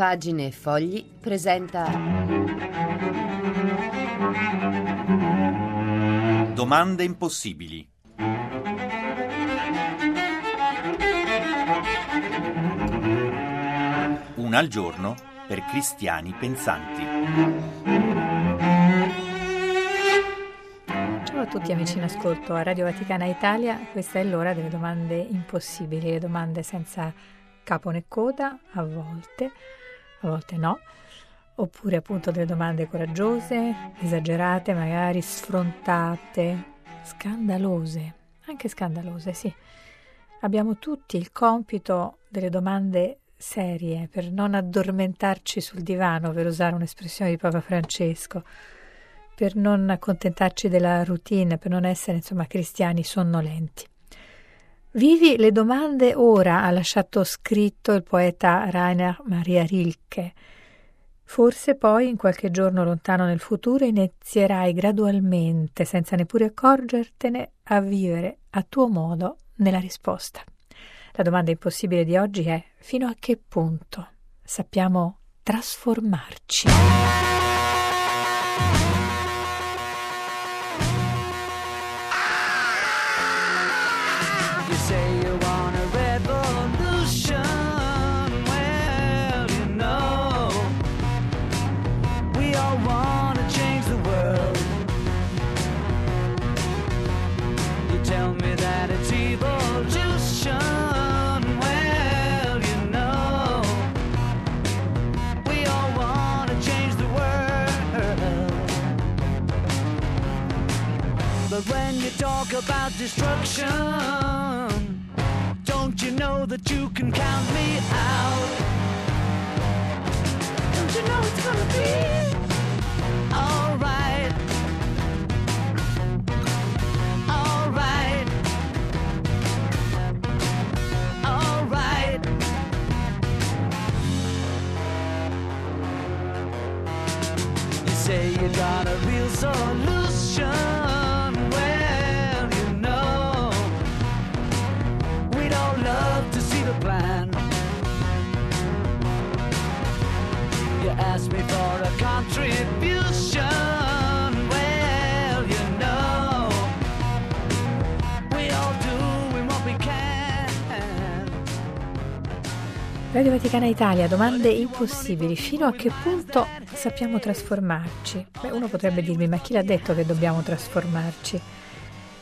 Pagine e Fogli presenta. Domande impossibili. Una al giorno per cristiani pensanti. Ciao a tutti amici in ascolto a Radio Vaticana Italia, questa è l'ora delle domande impossibili, le domande senza capo né coda, a volte, a volte no, oppure appunto delle domande coraggiose, esagerate, magari sfrontate, scandalose, anche scandalose, sì. Abbiamo tutti il compito delle domande serie per non addormentarci sul divano, per usare un'espressione di Papa Francesco, per non accontentarci della routine, per non essere insomma cristiani sonnolenti. Vivi le domande ora, ha lasciato scritto il poeta Rainer Maria Rilke. Forse poi, in qualche giorno lontano nel futuro, inizierai gradualmente, senza neppure accorgertene, a vivere a tuo modo nella risposta. La domanda impossibile di oggi è fino a che punto sappiamo trasformarci? But when you talk about destruction, don't you know that you can count me out? Don't you know it's gonna be Radio Vaticana Italia, domande impossibili. Fino a che punto sappiamo trasformarci? Beh, uno potrebbe dirmi, ma chi l'ha detto che dobbiamo trasformarci?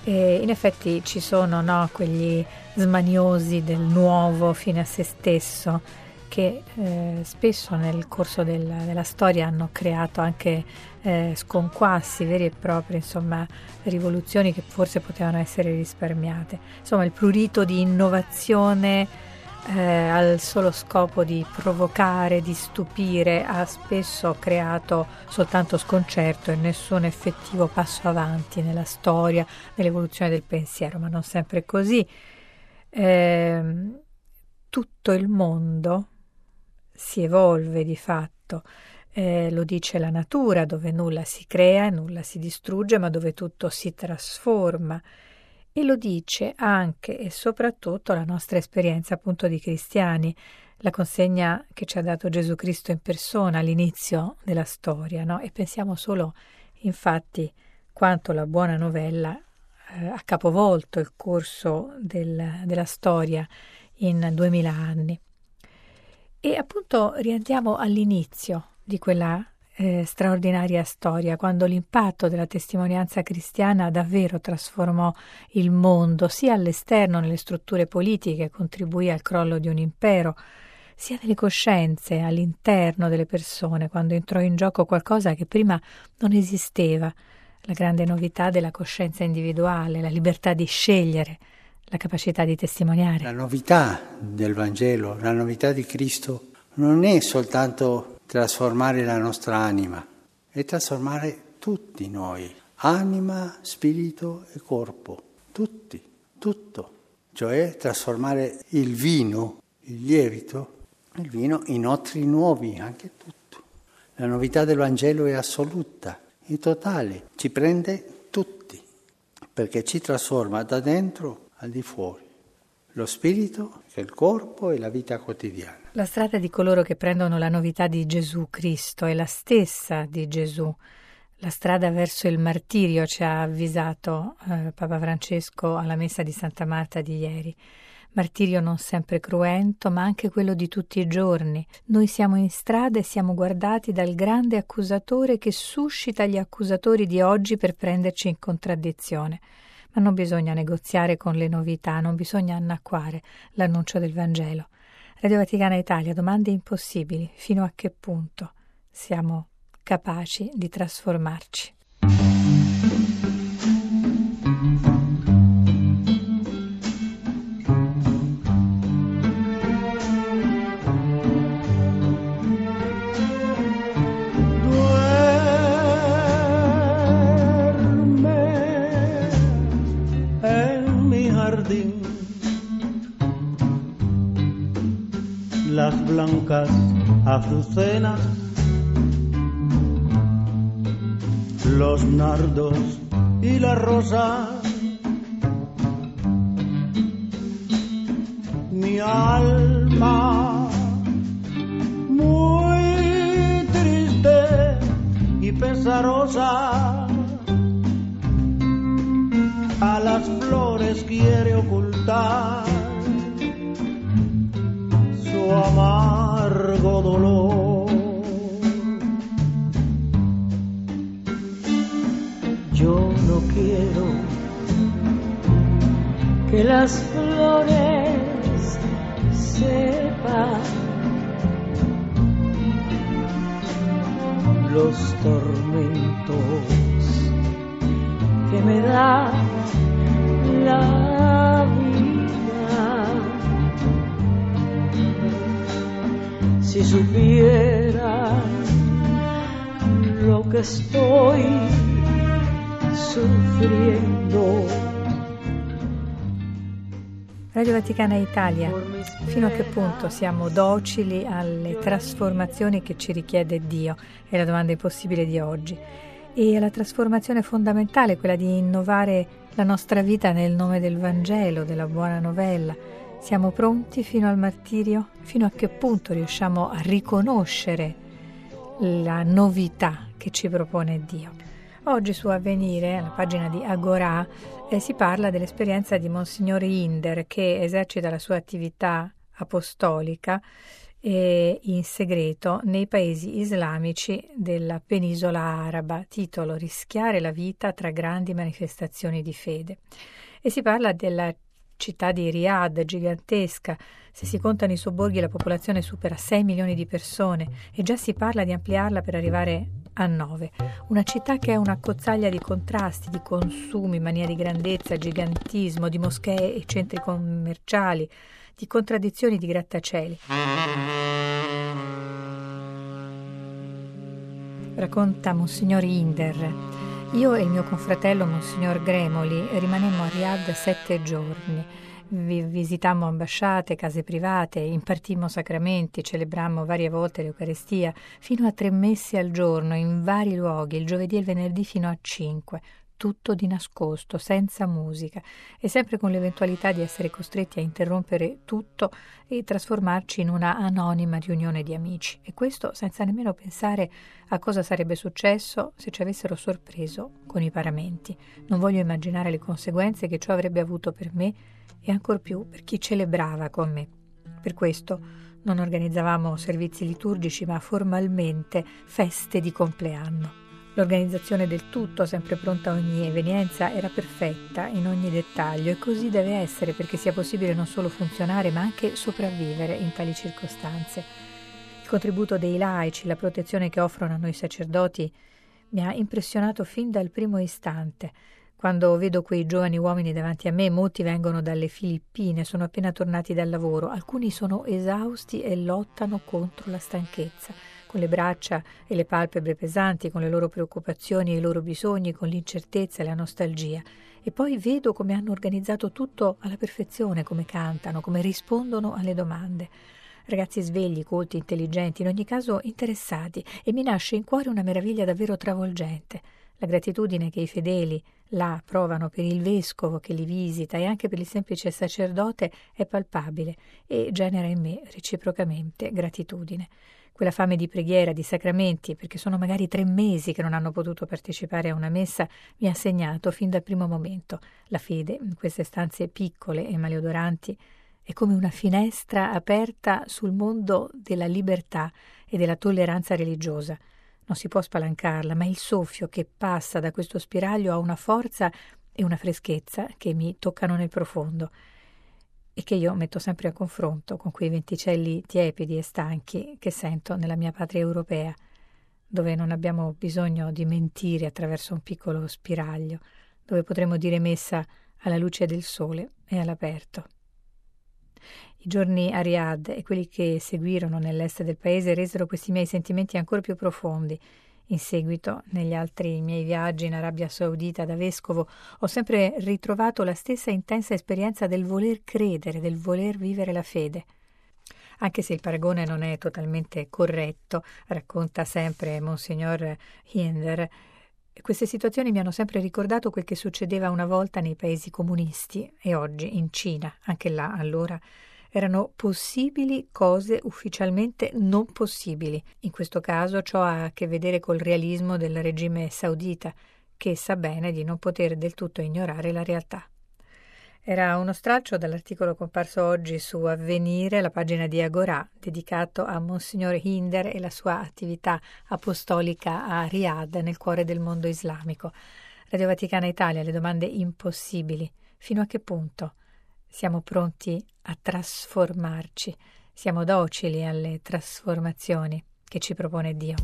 E in effetti ci sono no, quegli smaniosi del nuovo fine a se stesso che eh, spesso nel corso del, della storia hanno creato anche eh, sconquassi veri e propri, insomma, rivoluzioni che forse potevano essere risparmiate. Insomma, il prurito di innovazione eh, al solo scopo di provocare, di stupire, ha spesso creato soltanto sconcerto e nessun effettivo passo avanti nella storia, nell'evoluzione del pensiero, ma non sempre così. Eh, tutto il mondo si evolve di fatto. Eh, lo dice la natura, dove nulla si crea e nulla si distrugge, ma dove tutto si trasforma. E lo dice anche e soprattutto la nostra esperienza appunto di cristiani, la consegna che ci ha dato Gesù Cristo in persona all'inizio della storia, no? E pensiamo solo, infatti, quanto la buona novella eh, ha capovolto il corso del, della storia in duemila anni. E appunto rientriamo all'inizio di quella eh, straordinaria storia, quando l'impatto della testimonianza cristiana davvero trasformò il mondo, sia all'esterno nelle strutture politiche, contribuì al crollo di un impero, sia nelle coscienze, all'interno delle persone, quando entrò in gioco qualcosa che prima non esisteva, la grande novità della coscienza individuale, la libertà di scegliere, la capacità di testimoniare. La novità del Vangelo, la novità di Cristo non è soltanto trasformare la nostra anima, è trasformare tutti noi, anima, spirito e corpo, tutti, tutto, cioè trasformare il vino, il lievito, il vino in otri nuovi, anche tutto. La novità del Vangelo è assoluta, è totale, ci prende tutti, perché ci trasforma da dentro al di fuori. Lo spirito, che è il corpo e la vita quotidiana. La strada di coloro che prendono la novità di Gesù Cristo è la stessa di Gesù. La strada verso il martirio ci ha avvisato eh, Papa Francesco alla messa di Santa Marta di ieri. Martirio non sempre cruento, ma anche quello di tutti i giorni. Noi siamo in strada e siamo guardati dal grande accusatore che suscita gli accusatori di oggi per prenderci in contraddizione. Ma non bisogna negoziare con le novità, non bisogna annacquare l'annuncio del Vangelo. Radio Vaticana Italia, domande impossibili. Fino a che punto siamo capaci di trasformarci? Blancas azucenas, los nardos y la rosa. Mi alma Yo no quiero que las flores sepan los tormentos que me da si supiera lo que estoy sufriendo. Radio Vaticana Italia, fino a che punto siamo docili alle trasformazioni che ci richiede Dio? È la domanda impossibile di oggi. E alla trasformazione fondamentale, quella di innovare la nostra vita nel nome del Vangelo, della buona novella, siamo pronti fino al martirio? Fino a che punto riusciamo a riconoscere la novità che ci propone Dio? Oggi su Avvenire, alla pagina di Agorà, eh, si parla dell'esperienza di Monsignor Inder che esercita la sua attività apostolica eh, in segreto nei paesi islamici della penisola araba, titolo Rischiare la vita tra grandi manifestazioni di fede. E si parla della città di Riyadh, gigantesca. Se si contano i sobborghi la popolazione supera 6 milioni di persone e già si parla di ampliarla per arrivare a 9. Una città che è una cozzaglia di contrasti, di consumi, mania di grandezza, gigantismo, di moschee e centri commerciali, di contraddizioni di grattacieli. Racconta Monsignor Inder. Io e il mio confratello, Monsignor Gremoli, rimanemmo a Riyadh sette giorni. Vi visitammo ambasciate, case private, impartimmo sacramenti, celebrammo varie volte l'Eucarestia, fino a tre messi al giorno, in vari luoghi, il giovedì e il venerdì fino a cinque tutto di nascosto, senza musica, e sempre con l'eventualità di essere costretti a interrompere tutto e trasformarci in una anonima riunione di amici. E questo senza nemmeno pensare a cosa sarebbe successo se ci avessero sorpreso con i paramenti. Non voglio immaginare le conseguenze che ciò avrebbe avuto per me e ancor più per chi celebrava con me. Per questo non organizzavamo servizi liturgici, ma formalmente feste di compleanno. L'organizzazione del tutto, sempre pronta a ogni evenienza, era perfetta in ogni dettaglio e così deve essere perché sia possibile non solo funzionare ma anche sopravvivere in tali circostanze. Il contributo dei laici, la protezione che offrono a noi sacerdoti mi ha impressionato fin dal primo istante. Quando vedo quei giovani uomini davanti a me, molti vengono dalle Filippine, sono appena tornati dal lavoro, alcuni sono esausti e lottano contro la stanchezza con le braccia e le palpebre pesanti, con le loro preoccupazioni e i loro bisogni, con l'incertezza e la nostalgia. E poi vedo come hanno organizzato tutto alla perfezione, come cantano, come rispondono alle domande. Ragazzi svegli, colti, intelligenti, in ogni caso interessati, e mi nasce in cuore una meraviglia davvero travolgente. La gratitudine che i fedeli là provano per il vescovo che li visita e anche per il semplice sacerdote è palpabile e genera in me reciprocamente gratitudine. Quella fame di preghiera, di sacramenti, perché sono magari tre mesi che non hanno potuto partecipare a una messa, mi ha segnato fin dal primo momento. La fede, in queste stanze piccole e maleodoranti, è come una finestra aperta sul mondo della libertà e della tolleranza religiosa. Non si può spalancarla, ma il soffio che passa da questo spiraglio ha una forza e una freschezza che mi toccano nel profondo e che io metto sempre a confronto con quei venticelli tiepidi e stanchi che sento nella mia patria europea, dove non abbiamo bisogno di mentire attraverso un piccolo spiraglio, dove potremo dire messa alla luce del sole e all'aperto. I giorni a Riyadh e quelli che seguirono nell'est del paese resero questi miei sentimenti ancora più profondi in seguito, negli altri miei viaggi in Arabia Saudita da vescovo, ho sempre ritrovato la stessa intensa esperienza del voler credere, del voler vivere la fede. Anche se il paragone non è totalmente corretto, racconta sempre Monsignor Hinder, queste situazioni mi hanno sempre ricordato quel che succedeva una volta nei paesi comunisti e oggi in Cina, anche là allora erano possibili cose ufficialmente non possibili. In questo caso ciò ha a che vedere col realismo del regime saudita, che sa bene di non poter del tutto ignorare la realtà. Era uno stralcio dall'articolo comparso oggi su Avvenire, la pagina di Agorà, dedicato a Monsignor Hinder e la sua attività apostolica a Riyadh, nel cuore del mondo islamico. Radio Vaticana Italia, le domande impossibili. Fino a che punto? Siamo pronti a trasformarci, siamo docili alle trasformazioni che ci propone Dio.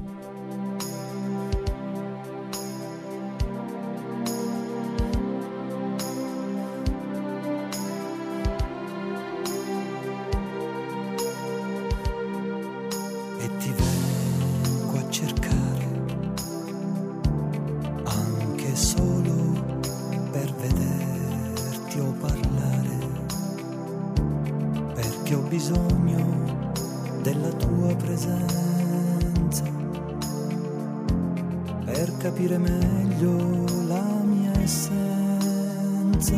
Capire meglio la mia essenza.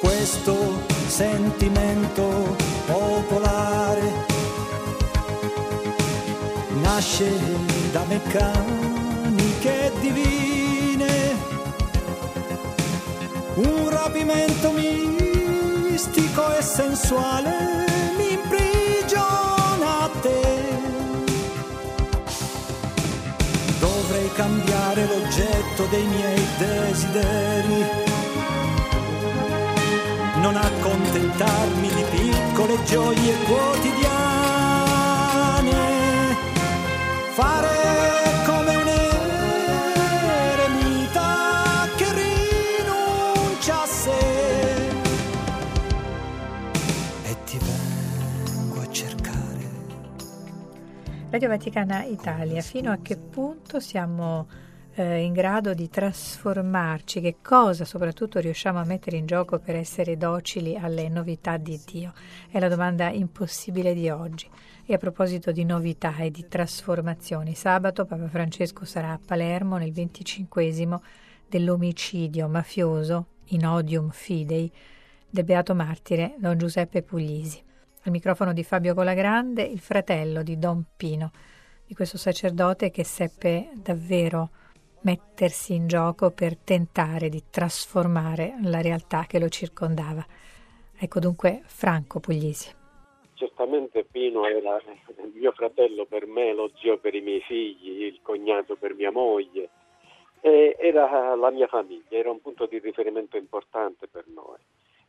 Questo sentimento popolare nasce da meccaniche divine, un rapimento mistico e sensuale mi imprigiona a te. Dovrei cambiare l'oggetto dei miei desideri, non accontentarmi di piccole gioie quotidiane Radio Vaticana Italia, fino a che punto siamo eh, in grado di trasformarci, che cosa soprattutto riusciamo a mettere in gioco per essere docili alle novità di Dio? È la domanda impossibile di oggi. E a proposito di novità e di trasformazioni, sabato Papa Francesco sarà a Palermo nel 25 dell'omicidio mafioso in odium fidei del beato martire Don Giuseppe Puglisi. Al microfono di Fabio Colagrande, il fratello di Don Pino, di questo sacerdote che seppe davvero mettersi in gioco per tentare di trasformare la realtà che lo circondava. Ecco dunque Franco Puglisi certamente Pino era il mio fratello per me, lo zio per i miei figli, il cognato per mia moglie, era la mia famiglia, era un punto di riferimento importante per noi.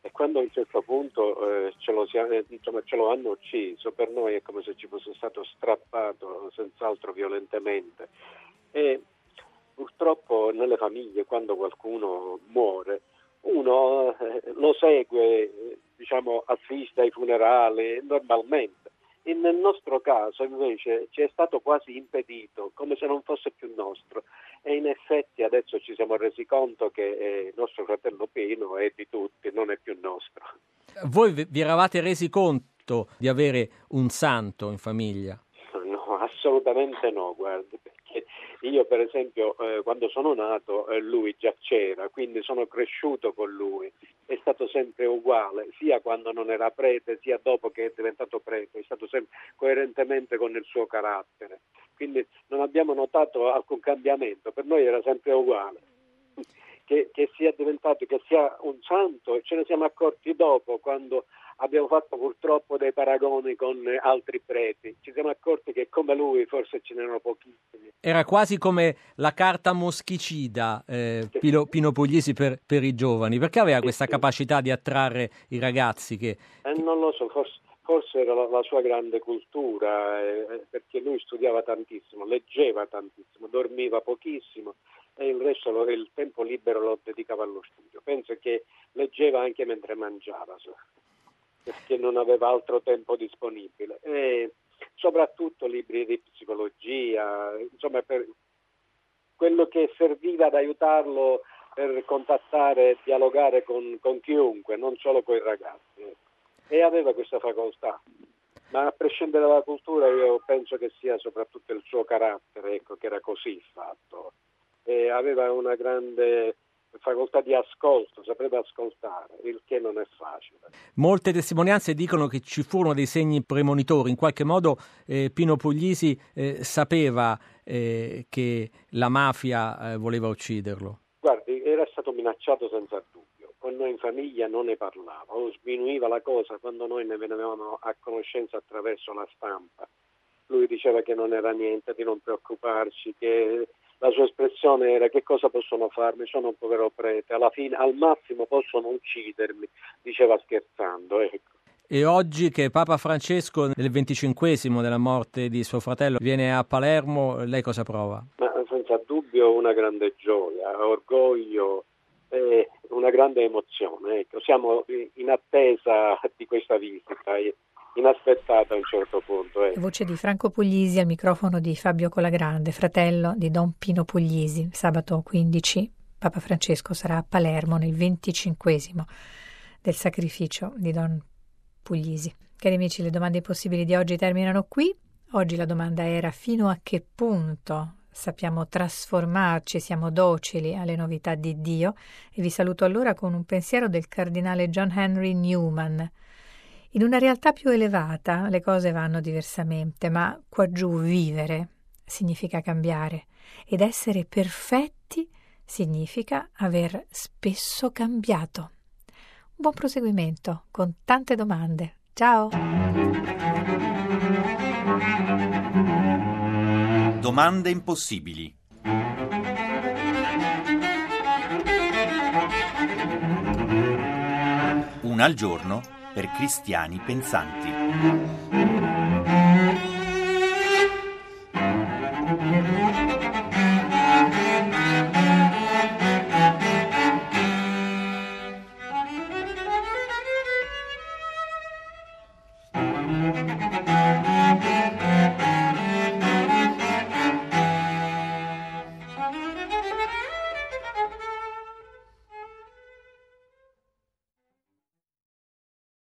E quando a un certo punto eh, ce, lo siamo, insomma, ce, lo hanno ucciso, per noi è come se ci fosse stato strappato senz'altro violentemente. E purtroppo nelle famiglie quando qualcuno muore, uno eh, lo segue diciamo, assiste ai funerali normalmente E nel nostro caso invece ci è stato quasi impedito, come se non fosse più nostro. E in effetti adesso ci siamo resi conto che eh, il nostro fratello Pino è di tutti, non è più nostro. Voi vi eravate resi conto di avere un santo in famiglia? No, assolutamente no, guardi, perché io per esempio eh, quando sono nato eh, lui già c'era, quindi sono cresciuto con lui, è stato sempre uguale, sia quando non era prete, sia dopo che è diventato prete, è stato sempre coerentemente con il suo carattere. Quindi non abbiamo notato alcun cambiamento, per noi era sempre uguale. Che, che sia diventato, che sia un santo, ce ne siamo accorti dopo quando abbiamo fatto purtroppo dei paragoni con altri preti. Ci siamo accorti che come lui forse ce n'erano pochissimi. Era quasi come la carta moschicida eh, Pino, Pino, Puglisi per, per, i giovani, perché aveva questa capacità di attrarre i ragazzi? Che, eh, non lo so, forse, forse era la, la, sua grande cultura, eh, perché lui studiava tantissimo, leggeva tantissimo, dormiva pochissimo e il resto il tempo libero lo dedicava allo studio. Penso che leggeva anche mentre mangiava perché non aveva altro tempo disponibile. E soprattutto libri di psicologia, insomma, per quello che serviva ad aiutarlo per contattare e dialogare con, con, chiunque, non solo con i ragazzi. E aveva questa facoltà. Ma a prescindere dalla cultura io penso che sia soprattutto il suo carattere, ecco, che era così fatto. E aveva una grande facoltà di ascolto, saprebbe ascoltare, il che non è facile. Molte testimonianze dicono che ci furono dei segni premonitori, in qualche modo eh, Pino Puglisi eh, sapeva eh, che la mafia eh, voleva ucciderlo. Guardi, era stato minacciato senza dubbio, con noi in famiglia non ne parlava, o sminuiva la cosa quando noi ne venivamo a conoscenza attraverso la stampa. Lui diceva che non era niente, di non preoccuparci, che la sua espressione era che cosa possono farmi, sono un povero prete, alla fine al massimo possono uccidermi, diceva scherzando. Ecco. E oggi che Papa Francesco, nel venticinquesimo della morte di suo fratello, viene a Palermo, lei cosa prova? Ma senza dubbio una grande gioia, orgoglio e una grande emozione. Ecco. Siamo in attesa di questa visita inaspettata a un certo punto. Eh. Voce di Franco Puglisi al microfono di Fabio Colagrande, fratello di Don Pino Puglisi. Sabato 15 Papa Francesco sarà a Palermo nel 25 del sacrificio di Don Puglisi. Cari amici, le domande possibili di oggi terminano qui. Oggi la domanda era fino a che punto sappiamo trasformarci, siamo docili alle novità di Dio e vi saluto allora con un pensiero del cardinale John Henry Newman in una realtà più elevata le cose vanno diversamente, ma qua giù vivere significa cambiare ed essere perfetti significa aver spesso cambiato. Buon proseguimento con tante domande. Ciao! Domande impossibili. Una al giorno per cristiani pensanti.